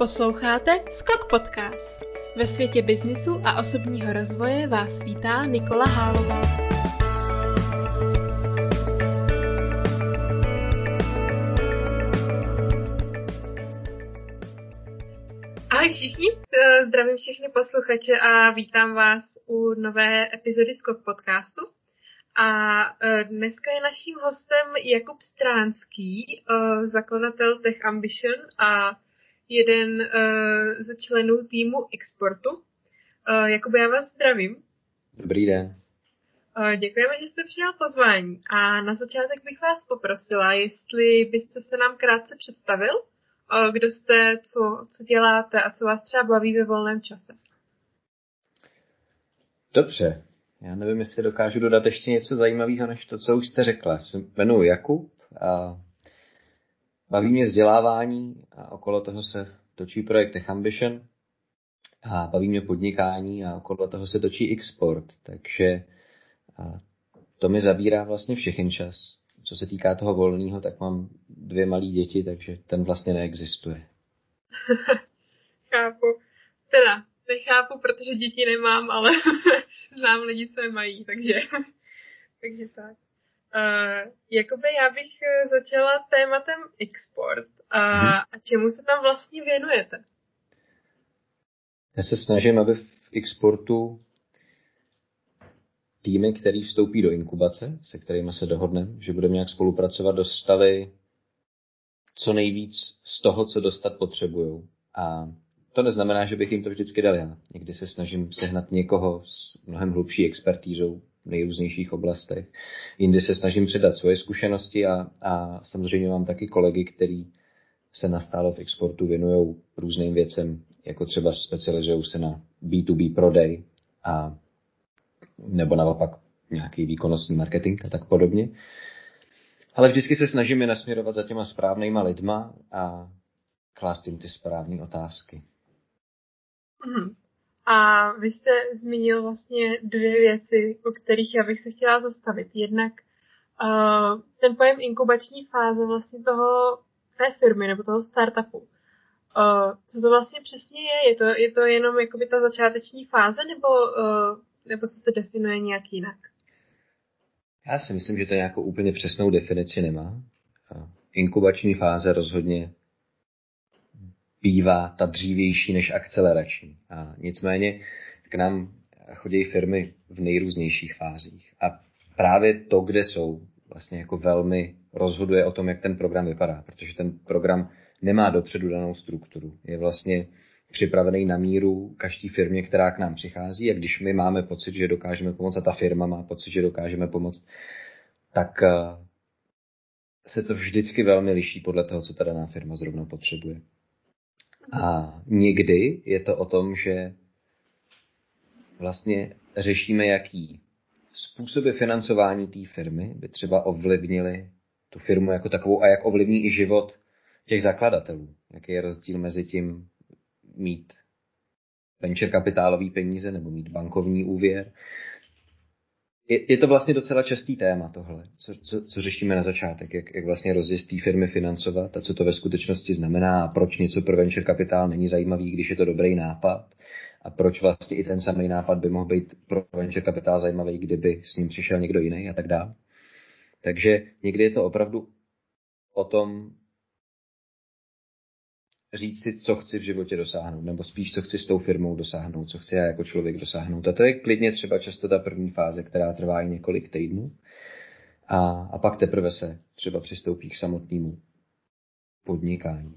Posloucháte Skok Podcast. Ve světě biznisu a osobního rozvoje vás vítá Nikola Hálová. Ahoj všichni, eh, zdravím všechny posluchače a vítám vás u nové epizody Skok Podcastu. A eh, dneska je naším hostem Jakub Stránský, eh, zakladatel Tech Ambition a jeden uh, ze členů týmu exportu. Uh, Jakoby já vás zdravím. Dobrý den. Uh, děkujeme, že jste přijal pozvání. A na začátek bych vás poprosila, jestli byste se nám krátce představil, uh, kdo jste, co, co děláte a co vás třeba baví ve volném čase. Dobře. Já nevím, jestli dokážu dodat ještě něco zajímavého, než to, co už jste řekla. Jsem jmenuji Jakub a Baví mě vzdělávání a okolo toho se točí projekt Tech Ambition a baví mě podnikání a okolo toho se točí export, takže to mi zabírá vlastně všechen čas. Co se týká toho volného, tak mám dvě malé děti, takže ten vlastně neexistuje. chápu. Teda, nechápu, protože děti nemám, ale znám lidi, co je mají, takže, takže tak. Uh, jakoby já bych eh, začala tématem export. A, hmm. a čemu se tam vlastně věnujete? Já se snažím, aby v exportu týmy, který vstoupí do inkubace, se kterými se dohodneme, že budeme nějak spolupracovat, dostali co nejvíc z toho, co dostat potřebují. A to neznamená, že bych jim to vždycky dal já. Někdy se snažím sehnat někoho s mnohem hlubší expertízou, nejrůznějších oblastech. Jindy se snažím předat svoje zkušenosti a, a samozřejmě mám taky kolegy, který se nastálo v exportu věnují různým věcem, jako třeba specializují se na B2B prodej a nebo naopak nějaký výkonnostní marketing a tak podobně. Ale vždycky se snažím je nasměrovat za těma správnýma lidma a klást jim ty správné otázky. Mm. A vy jste zmínil vlastně dvě věci, o kterých já bych se chtěla zastavit. Jednak uh, ten pojem inkubační fáze vlastně toho té firmy nebo toho startupu. Uh, co to vlastně přesně je? Je to, je to jenom jakoby ta začáteční fáze nebo, uh, nebo se to definuje nějak jinak? Já si myslím, že to nějakou úplně přesnou definici nemá. Inkubační fáze rozhodně bývá ta dřívější než akcelerační. A nicméně k nám chodí firmy v nejrůznějších fázích. A právě to, kde jsou, vlastně jako velmi rozhoduje o tom, jak ten program vypadá, protože ten program nemá dopředu danou strukturu. Je vlastně připravený na míru každý firmě, která k nám přichází a když my máme pocit, že dokážeme pomoct a ta firma má pocit, že dokážeme pomoct, tak eh, se to vždycky velmi liší podle toho, co ta daná firma zrovna potřebuje. A někdy je to o tom, že vlastně řešíme, jaký způsoby financování té firmy by třeba ovlivnili tu firmu jako takovou a jak ovlivní i život těch zakladatelů. Jaký je rozdíl mezi tím mít venture kapitálový peníze nebo mít bankovní úvěr je, to vlastně docela častý téma tohle, co, co, co řešíme na začátek, jak, jak vlastně rozjezd té firmy financovat a co to ve skutečnosti znamená a proč něco pro venture kapitál není zajímavý, když je to dobrý nápad a proč vlastně i ten samý nápad by mohl být pro venture kapitál zajímavý, kdyby s ním přišel někdo jiný a tak dále. Takže někdy je to opravdu o tom říct si, co chci v životě dosáhnout, nebo spíš, co chci s tou firmou dosáhnout, co chci já jako člověk dosáhnout. A to je klidně třeba často ta první fáze, která trvá i několik týdnů. A, a pak teprve se třeba přistoupí k samotnému podnikání.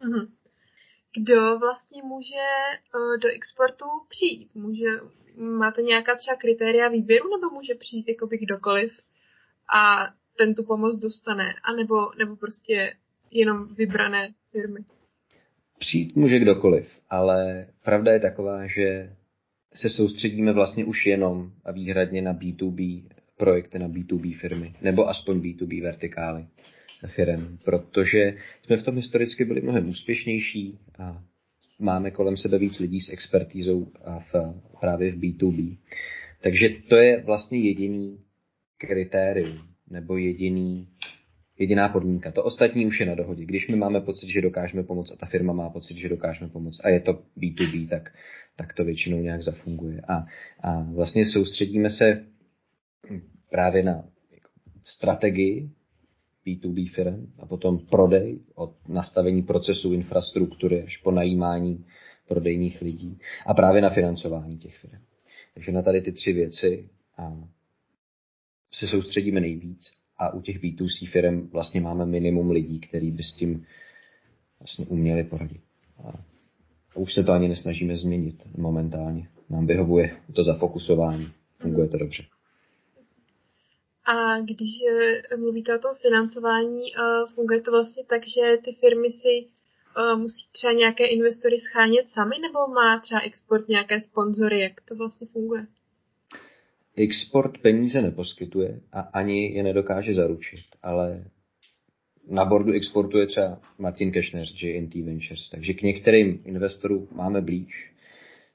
Mm-hmm. Kdo vlastně může uh, do exportu přijít? Může, máte nějaká třeba kritéria výběru, nebo může přijít jakoby kdokoliv a ten tu pomoc dostane? A nebo, nebo prostě jenom vybrané firmy? Přijít může kdokoliv, ale pravda je taková, že se soustředíme vlastně už jenom a výhradně na B2B projekty, na B2B firmy, nebo aspoň B2B vertikály firm, protože jsme v tom historicky byli mnohem úspěšnější a máme kolem sebe víc lidí s expertízou a v, právě v B2B. Takže to je vlastně jediný kritérium nebo jediný jediná podmínka. To ostatní už je na dohodě. Když my máme pocit, že dokážeme pomoct a ta firma má pocit, že dokážeme pomoct a je to B2B, tak, tak to většinou nějak zafunguje. A, a vlastně soustředíme se právě na strategii B2B firm a potom prodej od nastavení procesu infrastruktury až po najímání prodejních lidí a právě na financování těch firm. Takže na tady ty tři věci a se soustředíme nejvíc a u těch B2C firm vlastně máme minimum lidí, který by s tím vlastně uměli poradit. A už se to ani nesnažíme změnit momentálně. Nám vyhovuje to zafokusování. Funguje to dobře. A když eh, mluvíte o tom financování, eh, funguje to vlastně tak, že ty firmy si eh, musí třeba nějaké investory schánět sami, nebo má třeba export nějaké sponzory? Jak to vlastně funguje? Export peníze neposkytuje a ani je nedokáže zaručit, ale na bordu exportu je třeba Martin Kešner z JNT Ventures, takže k některým investorům máme blíž,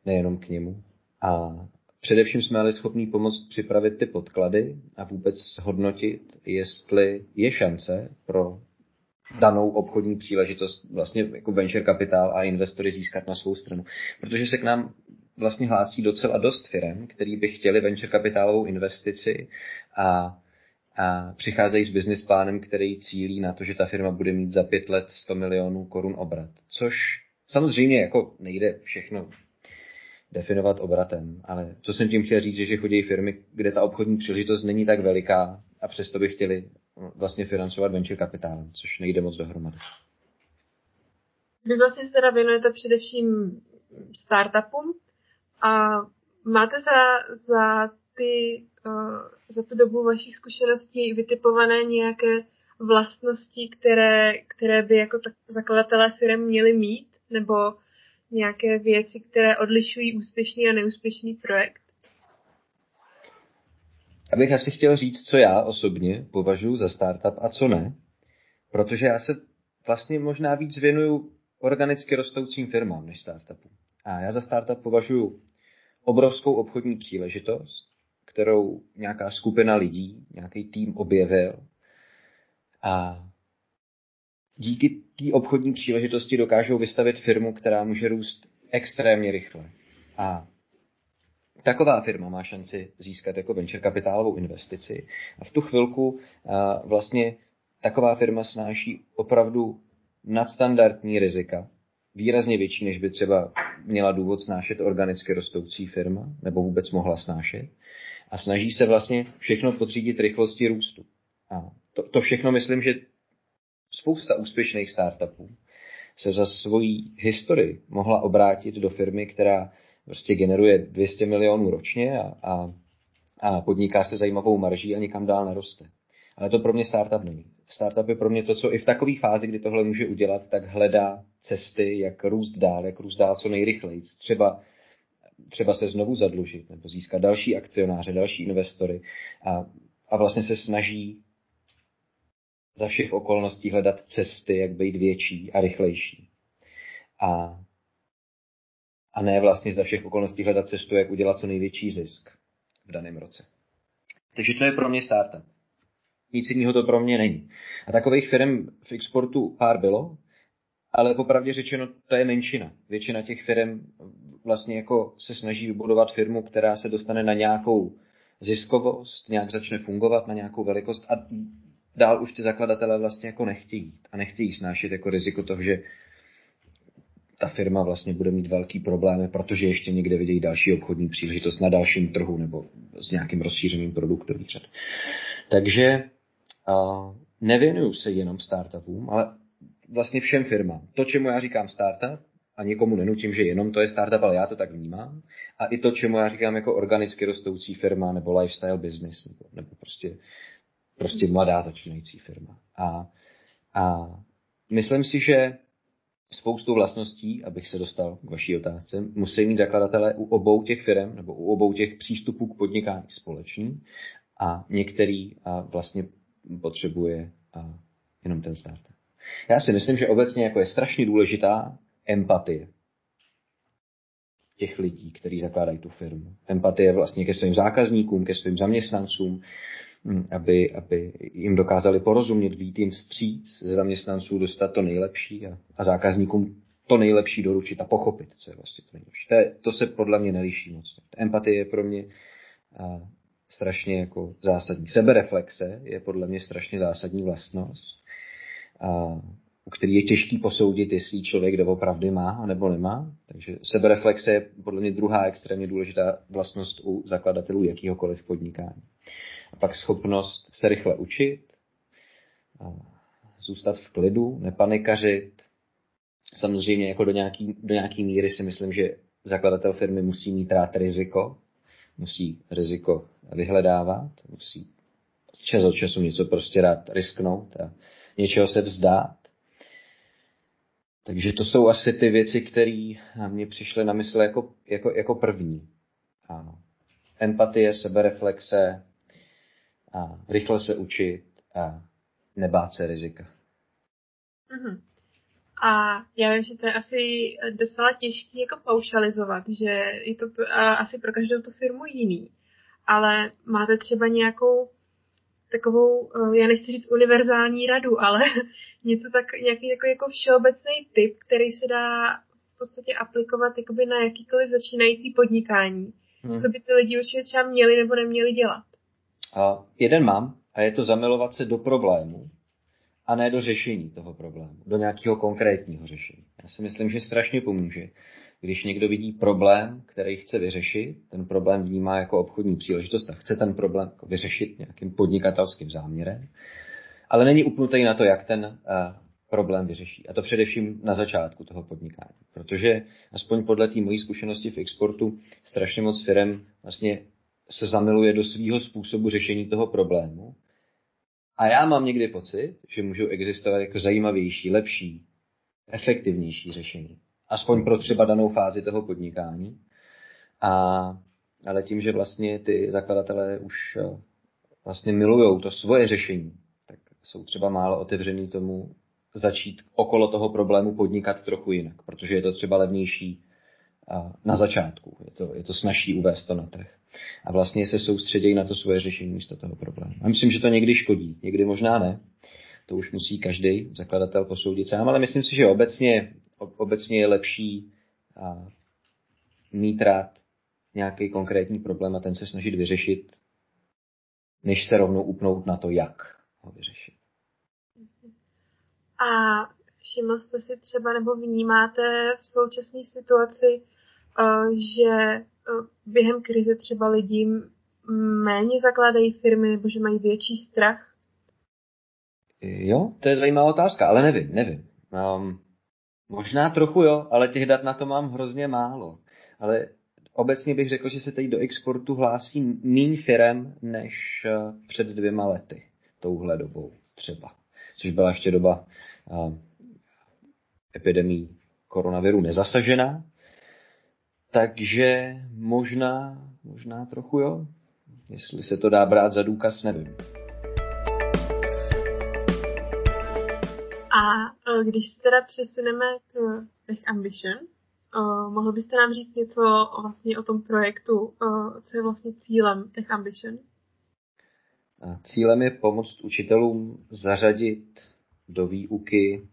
nejenom k němu. A především jsme ale schopni pomoct připravit ty podklady a vůbec hodnotit, jestli je šance pro danou obchodní příležitost vlastně jako venture kapitál a investory získat na svou stranu. Protože se k nám vlastně hlásí docela dost firm, který by chtěli venture kapitálovou investici a, a přicházejí s business plánem, který cílí na to, že ta firma bude mít za pět let 100 milionů korun obrat. Což samozřejmě jako nejde všechno definovat obratem, ale co jsem tím chtěl říct, je, že chodí firmy, kde ta obchodní příležitost není tak veliká a přesto by chtěli vlastně financovat venture kapitálem, což nejde moc dohromady. Vy vlastně se teda věnujete především startupům, a máte za, za, ty, uh, za tu dobu vašich zkušeností vytipované nějaké vlastnosti, které, které by jako tak zakladatelé firm měli mít? Nebo nějaké věci, které odlišují úspěšný a neúspěšný projekt? Abych asi chtěl říct, co já osobně považuji za startup a co ne, protože já se vlastně možná víc věnuju organicky rostoucím firmám než startupům. A já za startup považuji obrovskou obchodní příležitost, kterou nějaká skupina lidí, nějaký tým objevil. A díky té obchodní příležitosti dokážou vystavit firmu, která může růst extrémně rychle. A taková firma má šanci získat jako venture kapitálovou investici. A v tu chvilku vlastně taková firma snáší opravdu nadstandardní rizika, výrazně větší, než by třeba měla důvod snášet organicky rostoucí firma, nebo vůbec mohla snášet. A snaží se vlastně všechno podřídit rychlosti růstu. A to, to všechno myslím, že spousta úspěšných startupů se za svoji historii mohla obrátit do firmy, která prostě generuje 200 milionů ročně a, a, a podniká se zajímavou marží a nikam dál neroste. Ale to pro mě startup není. Startup je pro mě to, co i v takové fázi, kdy tohle může udělat, tak hledá cesty, jak růst dál, jak růst dál co nejrychleji. Třeba, třeba se znovu zadlužit nebo získat další akcionáře, další investory a, a vlastně se snaží za všech okolností hledat cesty, jak být větší a rychlejší. A, a ne vlastně za všech okolností hledat cestu, jak udělat co největší zisk v daném roce. Takže to je pro mě startup. Nic jiného to pro mě není. A takových firm v exportu pár bylo, ale popravdě řečeno, to je menšina. Většina těch firm vlastně jako se snaží vybudovat firmu, která se dostane na nějakou ziskovost, nějak začne fungovat na nějakou velikost a dál už ty zakladatelé vlastně jako nechtějí a nechtějí snášet jako riziko toho, že ta firma vlastně bude mít velký problémy, protože ještě někde vidějí další obchodní příležitost na dalším trhu nebo s nějakým rozšířením produktových řad. Takže nevěnuju se jenom startupům, ale vlastně všem firmám. To, čemu já říkám startup, a nikomu nenutím, že jenom to je startup, ale já to tak vnímám. A i to, čemu já říkám jako organicky rostoucí firma nebo lifestyle business, nebo, nebo prostě, prostě mladá začínající firma. A, a myslím si, že spoustu vlastností, abych se dostal k vaší otázce, musí mít zakladatelé u obou těch firm nebo u obou těch přístupů k podnikání společný a některý a vlastně potřebuje a jenom ten startup. Já si myslím, že obecně jako je strašně důležitá empatie těch lidí, kteří zakládají tu firmu. Empatie vlastně ke svým zákazníkům, ke svým zaměstnancům hm, aby, aby jim dokázali porozumět, vít jim vstříc, ze zaměstnanců dostat to nejlepší a, a zákazníkům to nejlepší doručit a pochopit, co je vlastně to nejlepší. To, je, to se podle mě neliší moc. Empatie je pro mě strašně jako zásadní. Sebereflexe je podle mě strašně zásadní vlastnost, a, u který je těžký posoudit, jestli člověk doopravdy má nebo nemá. Takže sebereflexe je podle mě druhá extrémně důležitá vlastnost u zakladatelů jakýhokoliv podnikání. A pak schopnost se rychle učit, a zůstat v klidu, nepanikařit, Samozřejmě jako do nějaký, do nějaký míry si myslím, že zakladatel firmy musí mít rád riziko, musí riziko vyhledávat, musí čas od času něco prostě rád risknout a něčeho se vzdát. Takže to jsou asi ty věci, které mě přišly na mysl jako, jako, jako první. Ano. Empatie, sebereflexe, a rychle se učit a nebát se rizika. Mm-hmm. A já vím, že to je asi docela těžké jako paušalizovat, že je to asi pro každou tu firmu jiný. Ale máte třeba nějakou takovou, eh, já nechci říct univerzální radu, ale něco tak, nějaký jako, jako všeobecný tip, který se dá v podstatě aplikovat jakoby na jakýkoliv začínající podnikání. Hmm. Co by ty lidi určitě třeba měli nebo neměli dělat? A jeden mám a je to zamilovat se do problému a ne do řešení toho problému, do nějakého konkrétního řešení. Já si myslím, že strašně pomůže, když někdo vidí problém, který chce vyřešit, ten problém vnímá jako obchodní příležitost a chce ten problém jako vyřešit nějakým podnikatelským záměrem, ale není upnutý na to, jak ten uh, problém vyřeší. A to především na začátku toho podnikání. Protože aspoň podle té mojí zkušenosti v exportu strašně moc firm vlastně se zamiluje do svého způsobu řešení toho problému a já mám někdy pocit, že můžou existovat jako zajímavější, lepší, efektivnější řešení. Aspoň pro třeba danou fázi toho podnikání. A, ale tím, že vlastně ty zakladatelé už eh, vlastně milují to svoje řešení, tak jsou třeba málo otevřený tomu začít okolo toho problému podnikat trochu jinak, protože je to třeba levnější na začátku. Je to, je to snažší uvést to na trh. A vlastně se soustředí na to svoje řešení místo toho problému. A myslím, že to někdy škodí, někdy možná ne. To už musí každý zakladatel posoudit sám, ale myslím si, že obecně, obecně je lepší a, mít rád nějaký konkrétní problém a ten se snažit vyřešit, než se rovnou upnout na to, jak ho vyřešit. A všiml jste si třeba nebo vnímáte v současné situaci že během krize třeba lidi méně zakládají firmy nebo že mají větší strach? Jo, to je zajímavá otázka, ale nevím, nevím. Um, možná trochu jo, ale těch dat na to mám hrozně málo. Ale obecně bych řekl, že se teď do exportu hlásí méně firem než uh, před dvěma lety, touhle dobou třeba. Což byla ještě doba uh, epidemii koronaviru nezasažená, takže možná, možná trochu jo. Jestli se to dá brát za důkaz, nevím. A e, když se teda přesuneme k Tech Ambition, uh, mohl byste nám říct něco o, vlastně o tom projektu, uh, co je vlastně cílem Tech Ambition? Cílem je pomoct učitelům zařadit do výuky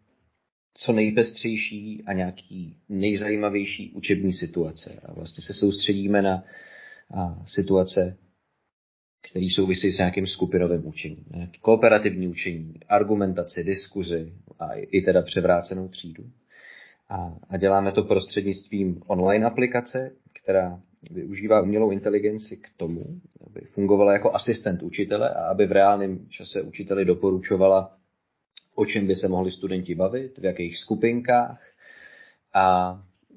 co nejpestřejší a nějaký nejzajímavější učební situace. A vlastně se soustředíme na a, situace, které souvisí s nějakým skupinovým učením. Nějaký kooperativní učení, argumentaci, diskuzi a i teda převrácenou třídu. A, a děláme to prostřednictvím online aplikace, která využívá umělou inteligenci k tomu, aby fungovala jako asistent učitele a aby v reálném čase učiteli doporučovala o čem by se mohli studenti bavit, v jakých skupinkách. A,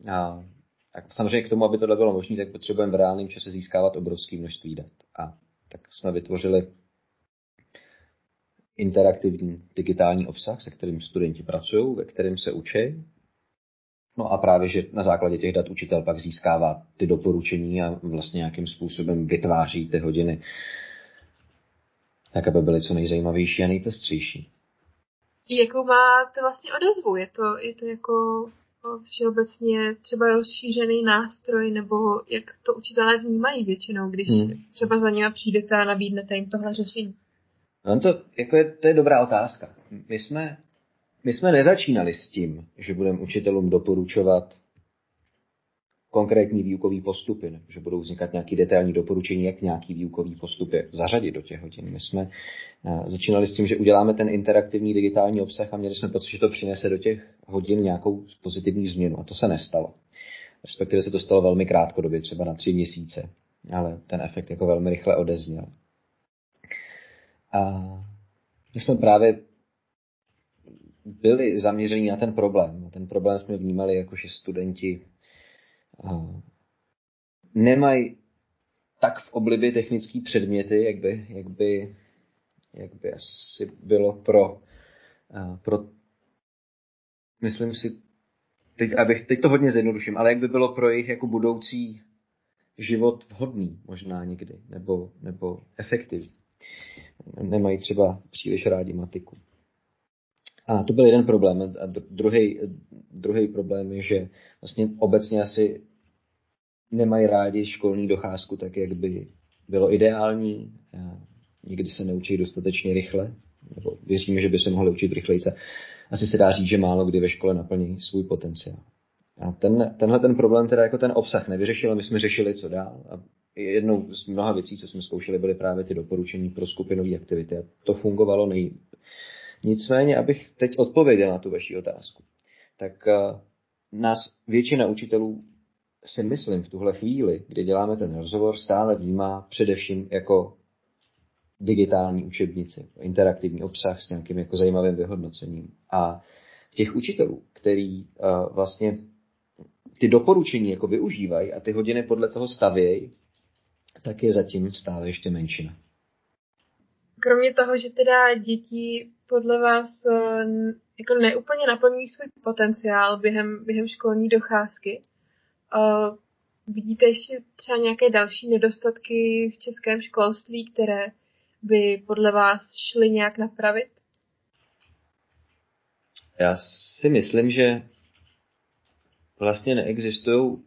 a, a samozřejmě k tomu, aby to bylo možné, tak potřebujeme v reálném čase získávat obrovské množství dat. A tak jsme vytvořili interaktivní digitální obsah, se kterým studenti pracují, ve kterém se učí. No a právě, že na základě těch dat učitel pak získává ty doporučení a vlastně nějakým způsobem vytváří ty hodiny tak, aby byly co nejzajímavější a nejpestřejší jakou máte vlastně odezvu? Je to, je to jako všeobecně třeba rozšířený nástroj, nebo jak to učitelé vnímají většinou, když hmm. třeba za nimi přijdete a nabídnete jim tohle řešení? No to, jako je, to je dobrá otázka. My jsme, my jsme nezačínali s tím, že budeme učitelům doporučovat konkrétní výukový postupy, že budou vznikat nějaké detailní doporučení, jak nějaký výukový postupy zařadit do těch hodin. My jsme uh, začínali s tím, že uděláme ten interaktivní digitální obsah a měli jsme pocit, že to přinese do těch hodin nějakou pozitivní změnu. A to se nestalo. Respektive se to stalo velmi krátkodobě, třeba na tři měsíce. Ale ten efekt jako velmi rychle odezněl. A my jsme právě byli zaměření na ten problém. Ten problém jsme vnímali jako, že studenti nemají tak v oblibě technické předměty, jak by, jak by, jak by asi bylo pro, pro myslím si, teď, abych, teď to hodně zjednoduším, ale jak by bylo pro jejich jako budoucí život vhodný možná někdy, nebo, nebo efektivní. Nemají třeba příliš rádi matiku. A to byl jeden problém. A druhý, druhý problém je, že vlastně obecně asi nemají rádi školní docházku tak, jak by bylo ideální. Nikdy se neučí dostatečně rychle, nebo věříme, že by se mohli učit rychleji. Asi se dá říct, že málo kdy ve škole naplní svůj potenciál. A ten, tenhle ten problém, teda jako ten obsah nevyřešil, my jsme řešili, co dál. A jednou z mnoha věcí, co jsme zkoušeli, byly právě ty doporučení pro skupinové aktivity. A to fungovalo nejlíp. Nicméně, abych teď odpověděl na tu vaši otázku, tak uh, nás většina učitelů si myslím v tuhle chvíli, kdy děláme ten rozhovor, stále vnímá především jako digitální učebnici, interaktivní obsah s nějakým jako zajímavým vyhodnocením. A těch učitelů, který uh, vlastně ty doporučení jako využívají a ty hodiny podle toho stavějí, tak je zatím stále ještě menšina. Kromě toho, že teda děti podle vás eh, jako neúplně naplňují svůj potenciál během, během školní docházky, uh, vidíte ještě třeba nějaké další nedostatky v českém školství, které by podle vás šly nějak napravit? Já si myslím, že vlastně neexistují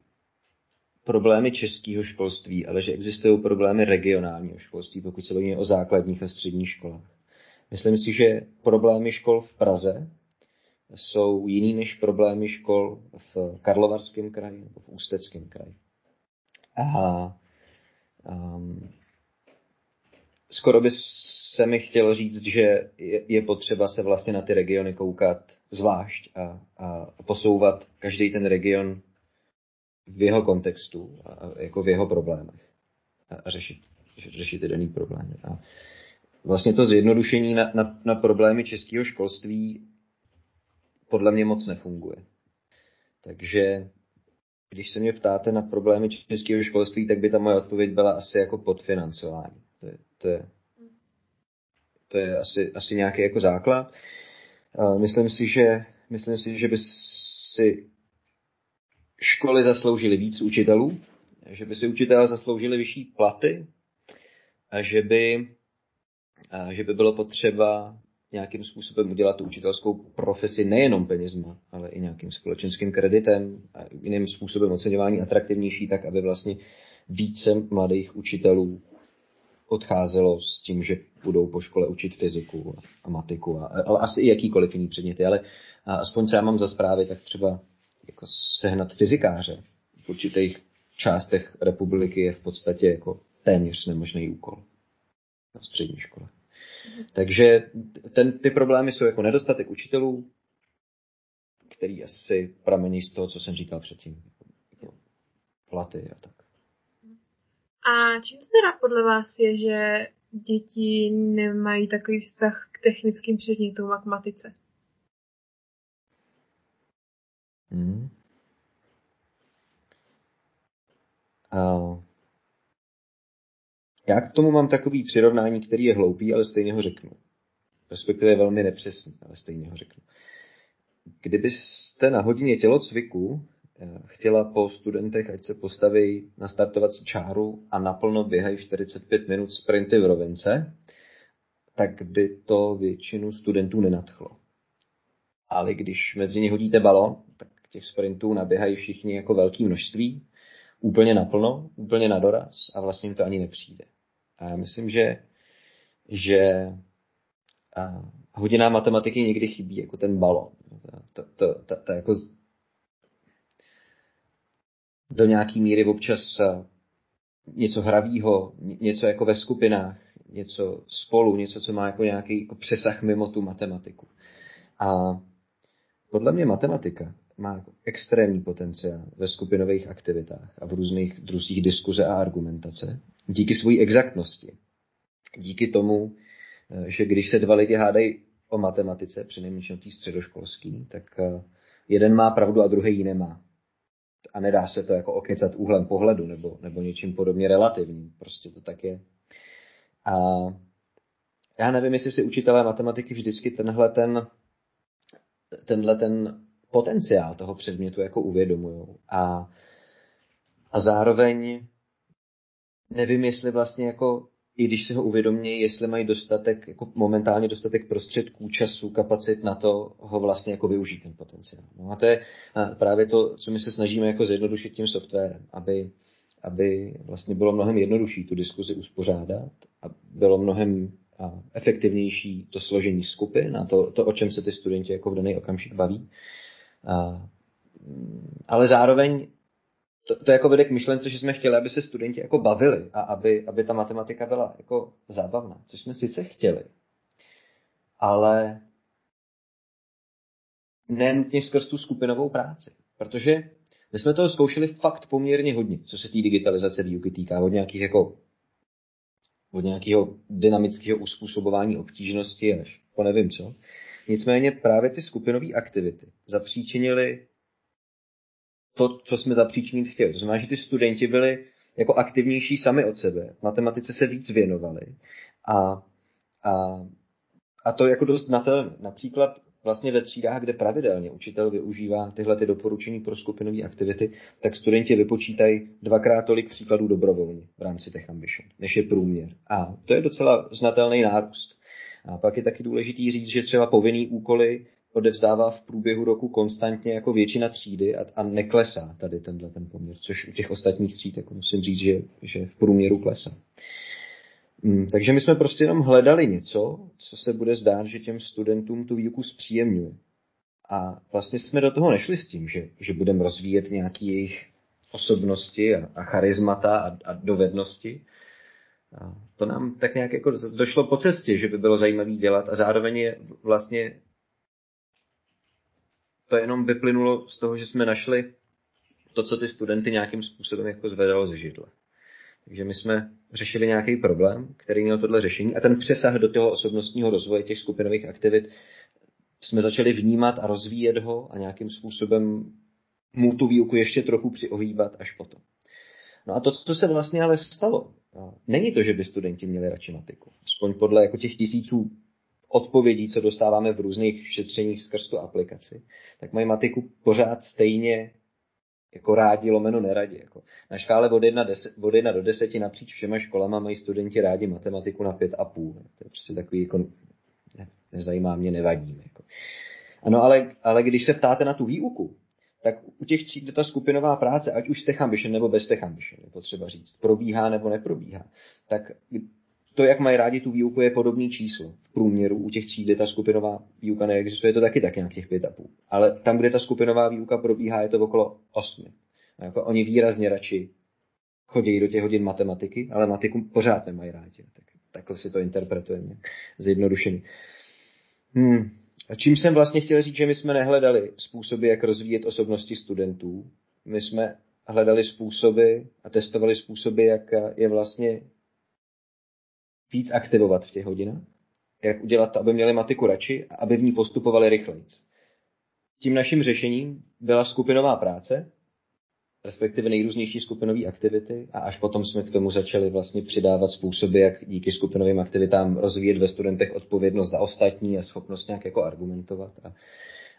problémy českého školství, ale že existují problémy regionálního školství, pokud se bavíme o základních a středních školách. Myslím si, že problémy škol v Praze jsou jiný než problémy škol v Karlovarském kraji nebo v Ústeckém kraji. A um, skoro by se mi chtělo říct, že je, je potřeba se vlastně na ty regiony koukat zvlášť a, a posouvat každý ten region v jeho kontextu a, jako v jeho problémech a, a řešit, řešit ty daný problémy. A vlastně to zjednodušení na, na, na problémy českého školství podle mě moc nefunguje. Takže když se mě ptáte na problémy českého školství, tak by ta moje odpověď byla asi jako podfinancování. To je, to je, to je asi, asi nějaký jako základ. Myslím si, že, myslím si, že by si školy zasloužily víc učitelů, že by si učitelé zasloužili vyšší platy a že by, a že by bylo potřeba nějakým způsobem udělat tu učitelskou profesi nejenom penězma, ale i nějakým společenským kreditem a jiným způsobem oceňování atraktivnější, tak aby vlastně více mladých učitelů odcházelo s tím, že budou po škole učit fyziku a matiku, a, ale asi i jakýkoliv jiný předměty, ale aspoň já mám za zprávy, tak třeba jako sehnat fyzikáře v určitých částech republiky je v podstatě jako téměř nemožný úkol na střední škole. Takže ten, ty problémy jsou jako nedostatek učitelů, který asi pramení z toho, co jsem říkal předtím. Jako platy a tak. A čím to teda podle vás je, že děti nemají takový vztah k technickým předmětům a k matice? Hmm. Uh, já k tomu mám takový přirovnání, který je hloupý, ale stejně ho řeknu. Respektive velmi nepřesný, ale stejně ho řeknu. Kdybyste na hodině tělocviku eh, chtěla po studentech, ať se postaví na startovací čáru a naplno běhají 45 minut sprinty v rovince, tak by to většinu studentů nenadchlo. Ale když mezi ně hodíte balon, tak těch sprintů naběhají všichni jako velké množství, úplně naplno, úplně na doraz a vlastně jim to ani nepřijde. A já myslím, že, že a hodina matematiky někdy chybí, jako ten balon. To, to, to, jako do nějaký míry občas něco hravýho, něco jako ve skupinách, něco spolu, něco, co má jako nějaký jako přesah mimo tu matematiku. A podle mě matematika má extrémní potenciál ve skupinových aktivitách a v různých druzích diskuze a argumentace díky své exaktnosti. Díky tomu, eh, že když se dva lidi hádají o matematice, přinejmenším tý středoškolský, tak eh, jeden má pravdu a druhý ji nemá. A nedá se to jako okecat úhlem pohledu nebo, nebo něčím podobně relativním. Prostě to tak je. A já nevím, jestli si učitelé matematiky vždycky tenhle ten, tenhle ten potenciál toho předmětu jako uvědomují. A, a zároveň nevím, jestli vlastně jako i když si ho uvědomí, jestli mají dostatek, jako momentálně dostatek prostředků, času, kapacit na to ho vlastně jako využít ten potenciál. No a to je právě to, co my se snažíme jako zjednodušit tím softwarem, aby, aby vlastně bylo mnohem jednodušší tu diskuzi uspořádat a bylo mnohem efektivnější to složení skupin a to, to, o čem se ty studenti jako v daný okamžik baví. Ale zároveň to, to jako vede k myšlence, že jsme chtěli, aby se studenti jako bavili a aby, aby ta matematika byla jako zábavná, což jsme sice chtěli, ale nenutně skrz tu skupinovou práci. Protože my jsme toho zkoušeli fakt poměrně hodně, co se té digitalizace výuky týká, od nějakých jako od nějakého dynamického uspůsobování obtížnosti až po nevím co. Nicméně právě ty skupinové aktivity zapříčinily to, co jsme zapříčinit chtěli. To znamená, že ty studenti byli jako aktivnější sami od sebe, matematice se víc věnovali a, a, a to jako dost na to, například vlastně ve třídách, kde pravidelně učitel využívá tyhle ty doporučení pro skupinové aktivity, tak studenti vypočítají dvakrát tolik příkladů dobrovolně v rámci těch ambition, než je průměr. A to je docela znatelný nárůst. A pak je taky důležitý říct, že třeba povinný úkoly odevzdává v průběhu roku konstantně jako většina třídy a, a neklesá tady tenhle ten poměr, což u těch ostatních tříd jako musím říct, že, že v průměru klesá. Hmm, takže my jsme prostě jenom hledali něco, co se bude zdát, že těm studentům tu výuku zpříjemňuje. A vlastně jsme do toho nešli s tím, že, že budeme rozvíjet nějaké jejich osobnosti a, a charizmata a, a dovednosti. To nám tak nějak jako došlo po cestě, že by bylo zajímavé dělat a zároveň je vlastně to jenom vyplynulo z toho, že jsme našli to, co ty studenty nějakým způsobem jako zvedalo ze židle. Takže my jsme řešili nějaký problém, který měl tohle řešení a ten přesah do toho osobnostního rozvoje těch skupinových aktivit jsme začali vnímat a rozvíjet ho a nějakým způsobem mu tu výuku ještě trochu přiohýbat až potom. No a to, co se vlastně ale stalo, není to, že by studenti měli radši matiku. Aspoň podle jako těch tisíců odpovědí, co dostáváme v různých šetřeních skrz tu aplikaci, tak mají matiku pořád stejně jako rádi, lomeno neradí. Jako. Na škále od 1, od 1 do 10 napříč všema školama mají studenti rádi matematiku na 5,5. To je prostě takový, jako, ne, nezajímá mě, nevadí. Jako. Ano, ale, ale když se ptáte na tu výuku, tak u těch tří, kde ta skupinová práce, ať už s Tech Ambition nebo bez Tech Ambition, je potřeba říct, probíhá nebo neprobíhá, tak to, jak mají rádi tu výuku, je podobný číslo. V průměru u těch tří, kde ta skupinová výuka neexistuje, je to taky tak nějak těch pět a půl. Ale tam, kde ta skupinová výuka probíhá, je to okolo osmi. A jako oni výrazně radši chodí do těch hodin matematiky, ale matiku pořád nemají rádi. Tak, takhle si to interpretujeme zjednodušeně. Hmm. A čím jsem vlastně chtěl říct, že my jsme nehledali způsoby, jak rozvíjet osobnosti studentů. My jsme hledali způsoby a testovali způsoby, jak je vlastně víc aktivovat v těch hodinách, jak udělat to, aby měli matiku radši a aby v ní postupovali rychleji. Tím naším řešením byla skupinová práce, respektive nejrůznější skupinové aktivity a až potom jsme k tomu začali vlastně přidávat způsoby, jak díky skupinovým aktivitám rozvíjet ve studentech odpovědnost za ostatní a schopnost nějak jako argumentovat a,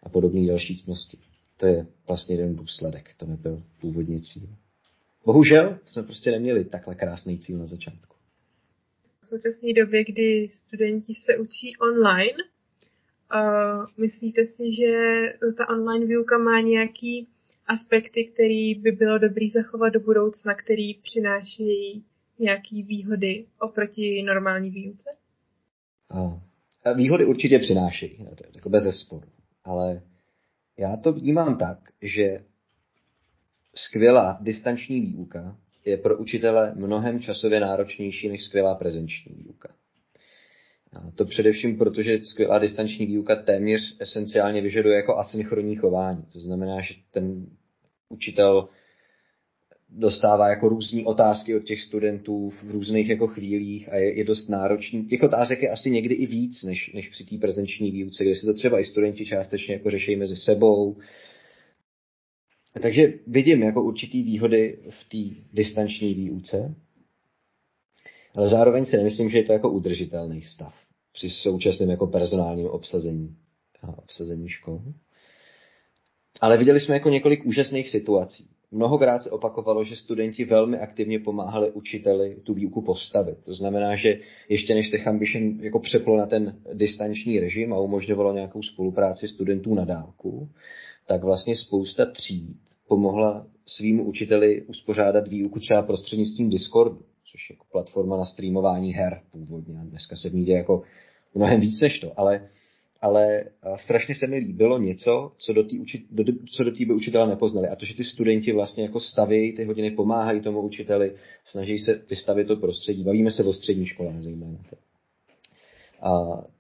a podobné další cnosti. To je vlastně jeden důsledek, to nebyl původní cíl. Bohužel jsme prostě neměli takhle krásný cíl na začátku v současné době, kdy studenti se učí online. Uh, myslíte si, že ta online výuka má nějaký aspekty, který by bylo dobrý zachovat do budoucna, který přinášejí nějaké výhody oproti normální výuce? Uh, výhody určitě přinášejí, to je jako bez zesporu. Ale já to vnímám tak, že skvělá distanční výuka je pro učitele mnohem časově náročnější než skvělá prezenční výuka. A to především proto, že skvělá distanční výuka téměř esenciálně vyžaduje jako asynchronní chování. To znamená, že ten učitel dostává jako různé otázky od těch studentů v různých jako chvílích a je, je dost náročný. Těch otázek je asi někdy i víc, než, než při té prezenční výuce, kde si to třeba i studenti částečně jako řeší mezi sebou. Takže vidím jako určitý výhody v té distanční výuce, ale zároveň si nemyslím, že je to jako udržitelný stav při současném jako personálním obsazení, obsazení škol. Ale viděli jsme jako několik úžasných situací. Mnohokrát se opakovalo, že studenti velmi aktivně pomáhali učiteli tu výuku postavit. To znamená, že ještě než Tech Ambition jako přeplo na ten distanční režim a umožňovalo nějakou spolupráci studentů na dálku, tak vlastně spousta tříd pomohla svým učiteli uspořádat výuku třeba prostřednictvím Discordu, což je jako platforma na streamování her původně. Dneska se v ní děje jako mnohem víc než to, ale ale strašně se mi líbilo něco, co do té co by učitele nepoznali. A to, že ty studenti vlastně jako staví ty hodiny, pomáhají tomu učiteli, snaží se vystavit to prostředí. Bavíme se o střední školách zejména. A,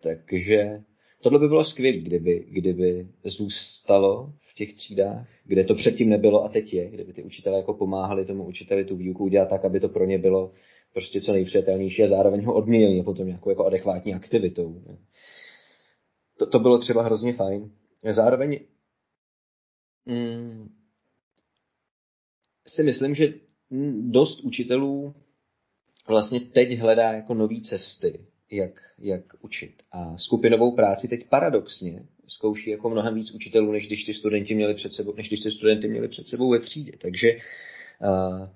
takže tohle by bylo skvělé, kdyby, kdyby zůstalo těch třídách, kde to předtím nebylo a teď je, kdyby ty učitelé jako pomáhali tomu učiteli tu výuku udělat tak, aby to pro ně bylo prostě co nejpřijatelnější a zároveň ho odměnili potom nějakou jako adekvátní aktivitou. To, to bylo třeba hrozně fajn. Zároveň mm, si myslím, že dost učitelů vlastně teď hledá jako nové cesty, jak, jak učit. A skupinovou práci teď paradoxně zkouší jako mnohem víc učitelů, než když ty studenti měli před sebou, než když ty studenty měli před sebou ve třídě. Takže uh,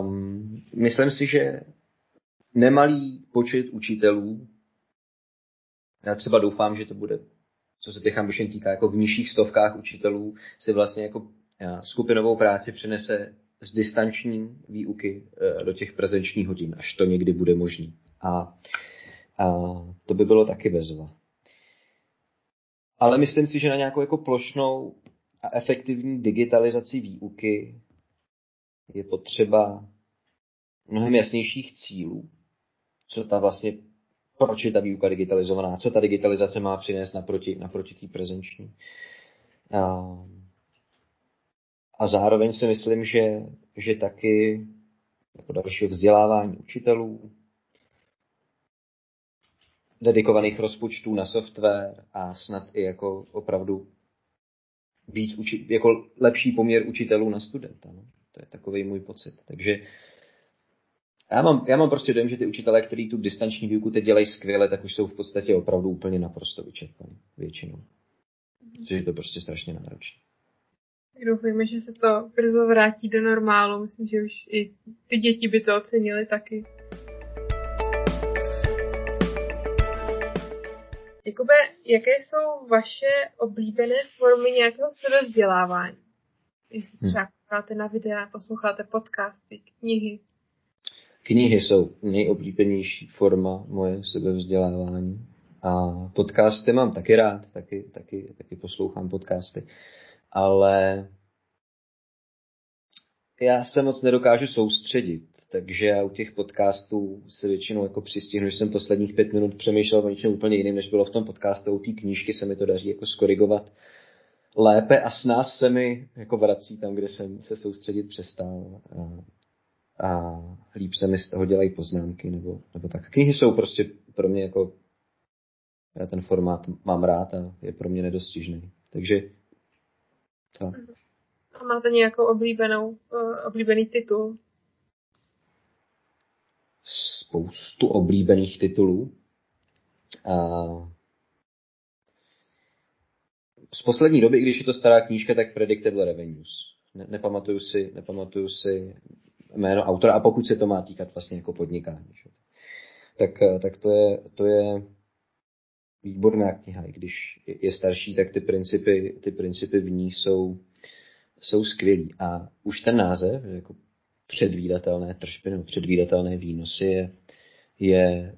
um, myslím si, že nemalý počet učitelů já třeba doufám, že to bude, co se těch ambition týká, jako v nižších stovkách učitelů si vlastně jako skupinovou práci přinese z distanční výuky e, do těch prezenčních hodin, až to někdy bude možný. A, a to by bylo taky vezva. Ale myslím si, že na nějakou jako plošnou a efektivní digitalizaci výuky je potřeba mnohem jasnějších cílů, co ta vlastně proč je ta výuka digitalizovaná, co ta digitalizace má přinést naproti, naproti té prezenční. A, a zároveň si myslím, že, že taky jako další vzdělávání učitelů, dedikovaných rozpočtů na software a snad i jako opravdu víc uči, jako lepší poměr učitelů na studenta. No. To je takový můj pocit. Takže já mám, já mám prostě dojem, že ty učitelé, kteří tu distanční výuku teď dělají skvěle, tak už jsou v podstatě opravdu úplně naprosto vyčerpaní většinou. Což je to prostě strašně náročné. Doufujeme, že se to brzo vrátí do normálu. Myslím, že už i ty děti by to ocenili taky. Jakube, jaké jsou vaše oblíbené formy nějakého sebevzdělávání? Jestli hm. třeba koukáte na videa, posloucháte podcasty, knihy. Knihy jsou nejoblíbenější forma moje sebevzdělávání. A podcasty mám taky rád, taky, taky, taky poslouchám podcasty. Ale já se moc nedokážu soustředit, takže u těch podcastů se většinou jako přistihnu, že jsem posledních pět minut přemýšlel o něčem úplně jiným, než bylo v tom podcastu. U té knížky se mi to daří jako skorigovat lépe a s nás se mi jako vrací tam, kde jsem se soustředit přestal a líp se mi z toho dělají poznámky nebo, nebo tak. Knihy jsou prostě pro mě jako já ten formát mám rád a je pro mě nedostižný. Takže tak. A máte nějakou oblíbenou, uh, oblíbený titul? Spoustu oblíbených titulů. Z poslední doby, když je to stará knížka, tak Predictable Revenues. Ne, nepamatuju si, nepamatuju si jméno autora a pokud se to má týkat vlastně jako podnikání. Že? Tak, tak to, je, to je výborná kniha. I když je starší, tak ty principy, ty principy v ní jsou, jsou skvělý. A už ten název, jako předvídatelné tržby nebo předvídatelné výnosy je, je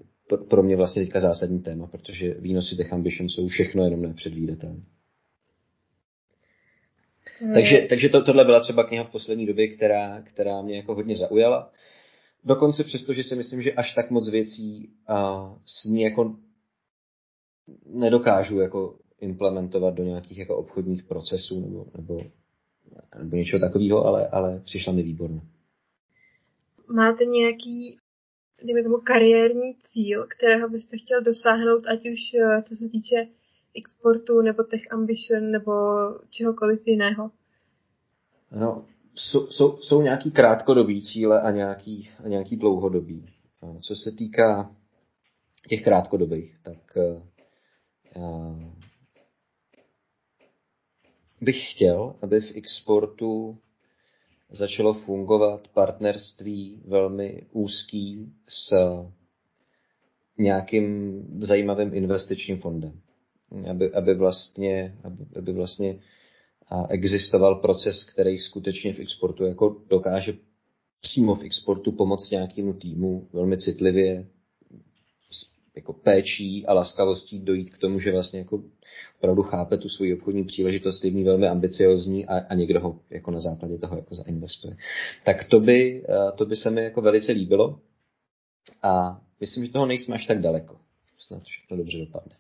pro mě vlastně teďka zásadní téma, protože výnosy Tech Ambition jsou všechno jenom nepředvídatelné. Hmm. Takže, takže to, tohle byla třeba kniha v poslední době, která, která mě jako hodně zaujala. Dokonce přesto, že si myslím, že až tak moc věcí a, s ní jako nedokážu jako implementovat do nějakých jako obchodních procesů nebo, nebo, nebo něčeho takového, ale, ale přišla mi výborně. Máte nějaký, dejme tomu, kariérní cíl, kterého byste chtěl dosáhnout, ať už eh, co se týče exportu nebo tech ambition nebo čehokoliv jiného? No, jsou, jsou, jsou nějaký krátkodobý cíle a nějaký, a nějaký dlouhodobý. Co se týká těch krátkodobých, tak uh, bych chtěl, aby v exportu začalo fungovat partnerství velmi úzký s nějakým zajímavým investičním fondem. Aby, aby vlastně, aby, aby vlastně existoval proces, který skutečně v exportu jako dokáže přímo v exportu pomoct nějakému týmu velmi citlivě jako péčí a laskavostí dojít k tomu, že vlastně jako opravdu chápe tu svoji obchodní příležitost, je v ní velmi ambiciozní a, a někdo ho jako na základě toho jako zainvestuje. Tak to by, eh, to by se mi jako velice líbilo a myslím, že toho nejsme až tak daleko. Snad všechno dobře dopadne.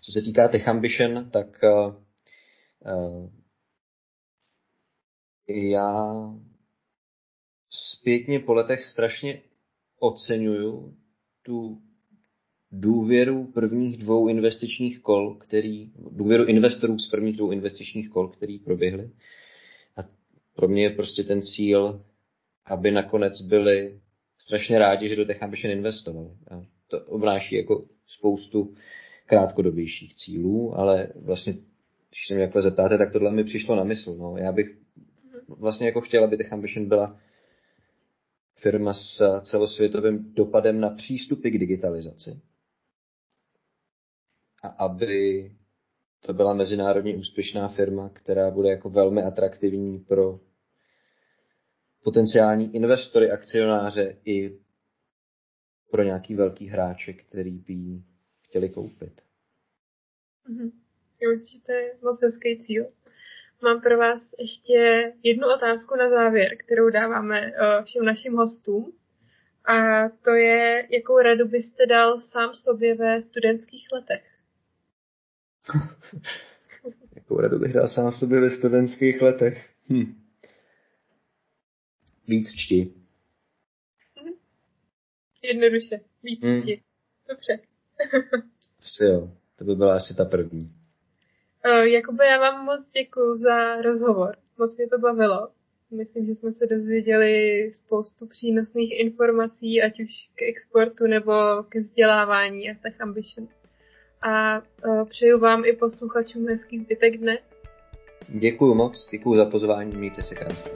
Co se týká Tech Ambition, tak uh, já zpětně po letech strašně oceňuju tu důvěru prvních dvou investičních kol, který, důvěru investorů z prvních dvou investičních kol, který proběhly. A pro mě je prostě ten cíl, aby nakonec byli strašně rádi, že do Tech Ambition investovali. A to obnáší jako spoustu krátkodobějších cílů, ale vlastně, když se mě takhle zeptáte, tak tohle mi přišlo na mysl. No. Já bych vlastně jako chtěl, aby Tech Ambition byla firma s celosvětovým dopadem na přístupy k digitalizaci a aby to byla mezinárodně úspěšná firma, která bude jako velmi atraktivní pro potenciální investory, akcionáře i pro nějaký velký hráče, který by ji chtěli koupit. Mm-hmm. Já myslím, že to je moc hezký cíl. Mám pro vás ještě jednu otázku na závěr, kterou dáváme eh, všem našim hostům. A to je, jakou radu byste dal sám sobě ve studentských letech? Jakou radu bych dal sám sobě ve studentských letech? Hm. Víc čti. Mhm. Jednoduše. Víc hm. čti. Dobře. asi jo. To by byla asi ta první. Uh, Jakube, já vám moc děkuji za rozhovor. Moc mě to bavilo. Myslím, že jsme se dozvěděli spoustu přínosných informací, ať už k exportu nebo ke vzdělávání a tak ambition a uh, přeju vám i posluchačům hezký zbytek dne. Děkuji moc, děkuji za pozvání, mějte se krásně.